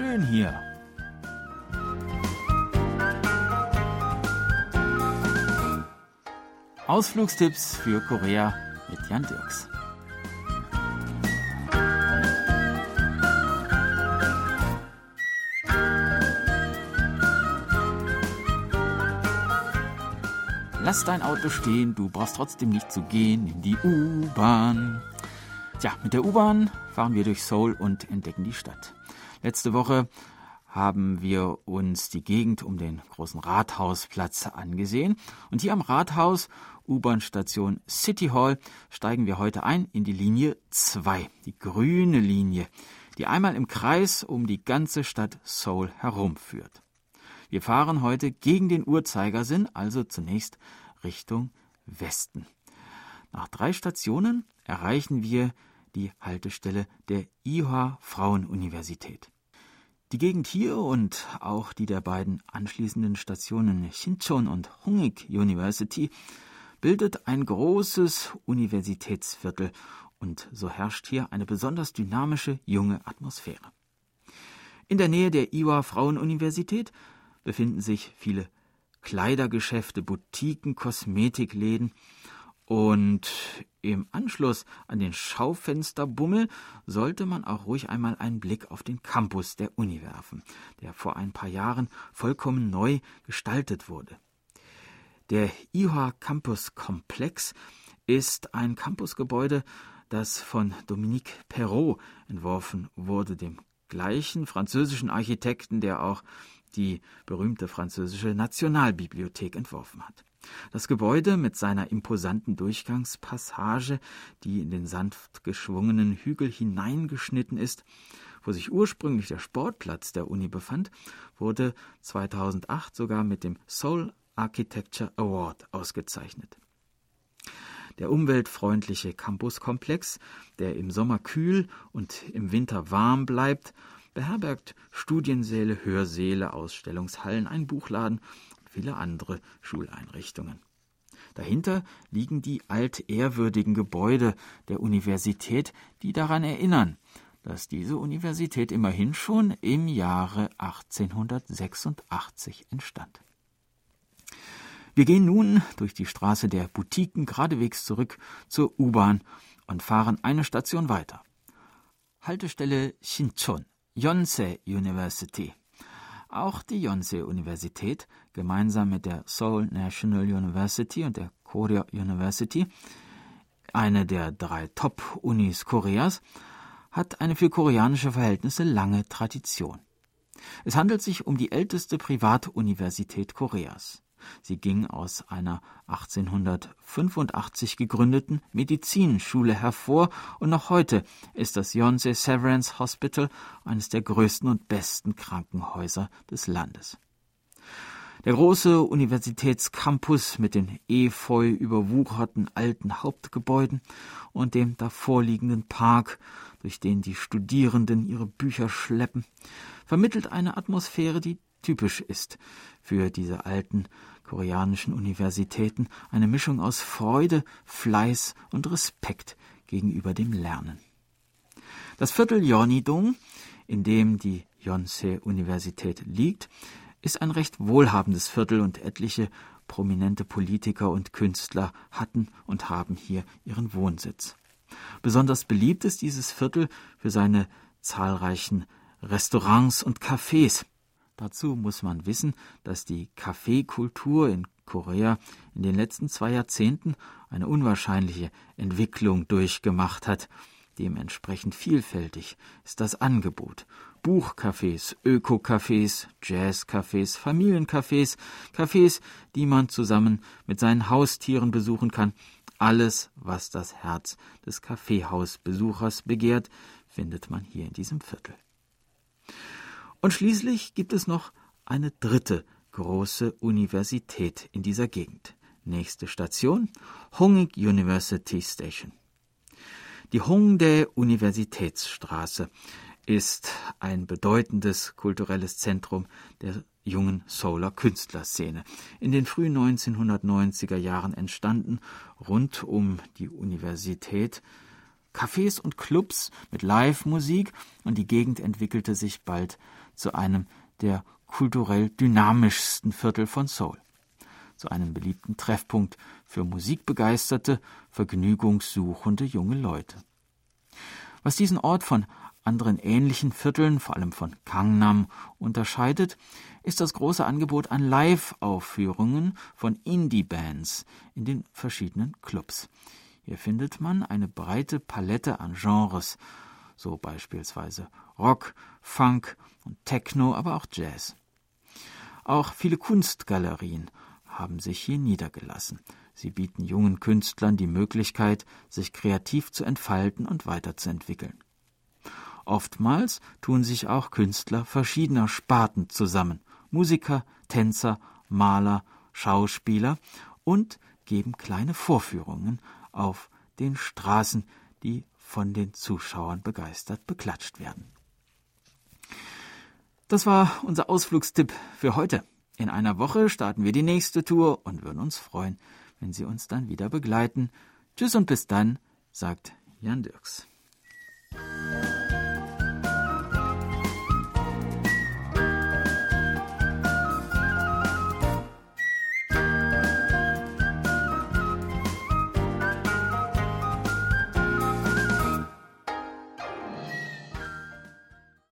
schön hier. Ausflugstipps für Korea mit Jan Dirks. Lass dein Auto stehen, du brauchst trotzdem nicht zu gehen in die U-Bahn. Tja, mit der U-Bahn fahren wir durch Seoul und entdecken die Stadt. Letzte Woche haben wir uns die Gegend um den großen Rathausplatz angesehen. Und hier am Rathaus, U-Bahn-Station City Hall, steigen wir heute ein in die Linie 2, die grüne Linie, die einmal im Kreis um die ganze Stadt Seoul herumführt. Wir fahren heute gegen den Uhrzeigersinn, also zunächst Richtung Westen. Nach drei Stationen erreichen wir die Haltestelle der IHA Frauenuniversität. Die Gegend hier und auch die der beiden anschließenden Stationen Shinchon und Hongik University bildet ein großes Universitätsviertel und so herrscht hier eine besonders dynamische junge Atmosphäre. In der Nähe der IWA Frauenuniversität befinden sich viele Kleidergeschäfte, Boutiquen, Kosmetikläden und im Anschluss an den Schaufensterbummel sollte man auch ruhig einmal einen Blick auf den Campus der Uni werfen, der vor ein paar Jahren vollkommen neu gestaltet wurde. Der IHA Campus Komplex ist ein Campusgebäude, das von Dominique Perrault entworfen wurde, dem gleichen französischen Architekten, der auch die berühmte französische Nationalbibliothek entworfen hat. Das Gebäude mit seiner imposanten Durchgangspassage, die in den sanft geschwungenen Hügel hineingeschnitten ist, wo sich ursprünglich der Sportplatz der Uni befand, wurde 2008 sogar mit dem Seoul Architecture Award ausgezeichnet. Der umweltfreundliche Campuskomplex, der im Sommer kühl und im Winter warm bleibt, beherbergt Studiensäle, Hörsäle, Ausstellungshallen, einen Buchladen und viele andere Schuleinrichtungen. Dahinter liegen die altehrwürdigen Gebäude der Universität, die daran erinnern, dass diese Universität immerhin schon im Jahre 1886 entstand. Wir gehen nun durch die Straße der Boutiquen geradewegs zurück zur U-Bahn und fahren eine Station weiter. Haltestelle Shinchon. Yonsei University. Auch die Yonsei Universität, gemeinsam mit der Seoul National University und der Korea University, eine der drei Top-Unis Koreas, hat eine für koreanische Verhältnisse lange Tradition. Es handelt sich um die älteste Privatuniversität Koreas. Sie ging aus einer 1885 gegründeten Medizinschule hervor und noch heute ist das Yonsei Severance Hospital eines der größten und besten Krankenhäuser des Landes. Der große Universitätscampus mit den efeu überwucherten alten Hauptgebäuden und dem davorliegenden Park, durch den die Studierenden ihre Bücher schleppen, vermittelt eine Atmosphäre, die typisch ist für diese alten koreanischen Universitäten, eine Mischung aus Freude, Fleiß und Respekt gegenüber dem Lernen. Das Viertel Yeonidong, in dem die Yonsei-Universität liegt, ist ein recht wohlhabendes Viertel und etliche prominente Politiker und Künstler hatten und haben hier ihren Wohnsitz. Besonders beliebt ist dieses Viertel für seine zahlreichen Restaurants und Cafés, Dazu muss man wissen, dass die Kaffeekultur in Korea in den letzten zwei Jahrzehnten eine unwahrscheinliche Entwicklung durchgemacht hat. Dementsprechend vielfältig ist das Angebot. Buchcafés, Öko-Cafés, Jazz-Cafés, Familiencafés, Cafés, die man zusammen mit seinen Haustieren besuchen kann. Alles, was das Herz des Kaffeehausbesuchers begehrt, findet man hier in diesem Viertel. Und schließlich gibt es noch eine dritte große Universität in dieser Gegend. Nächste Station Hongik University Station. Die Hongdae Universitätsstraße ist ein bedeutendes kulturelles Zentrum der jungen Solar Künstlerszene. In den frühen 1990er Jahren entstanden rund um die Universität Cafés und Clubs mit Live-Musik und die Gegend entwickelte sich bald zu einem der kulturell dynamischsten Viertel von Seoul, zu einem beliebten Treffpunkt für musikbegeisterte, vergnügungssuchende junge Leute. Was diesen Ort von anderen ähnlichen Vierteln, vor allem von Gangnam, unterscheidet, ist das große Angebot an Live-Aufführungen von Indie-Bands in den verschiedenen Clubs. Hier findet man eine breite Palette an Genres, so beispielsweise Rock, Funk und Techno, aber auch Jazz. Auch viele Kunstgalerien haben sich hier niedergelassen. Sie bieten jungen Künstlern die Möglichkeit, sich kreativ zu entfalten und weiterzuentwickeln. Oftmals tun sich auch Künstler verschiedener Sparten zusammen, Musiker, Tänzer, Maler, Schauspieler und geben kleine Vorführungen auf den Straßen, die von den Zuschauern begeistert beklatscht werden. Das war unser Ausflugstipp für heute. In einer Woche starten wir die nächste Tour und würden uns freuen, wenn Sie uns dann wieder begleiten. Tschüss und bis dann, sagt Jan Dirks.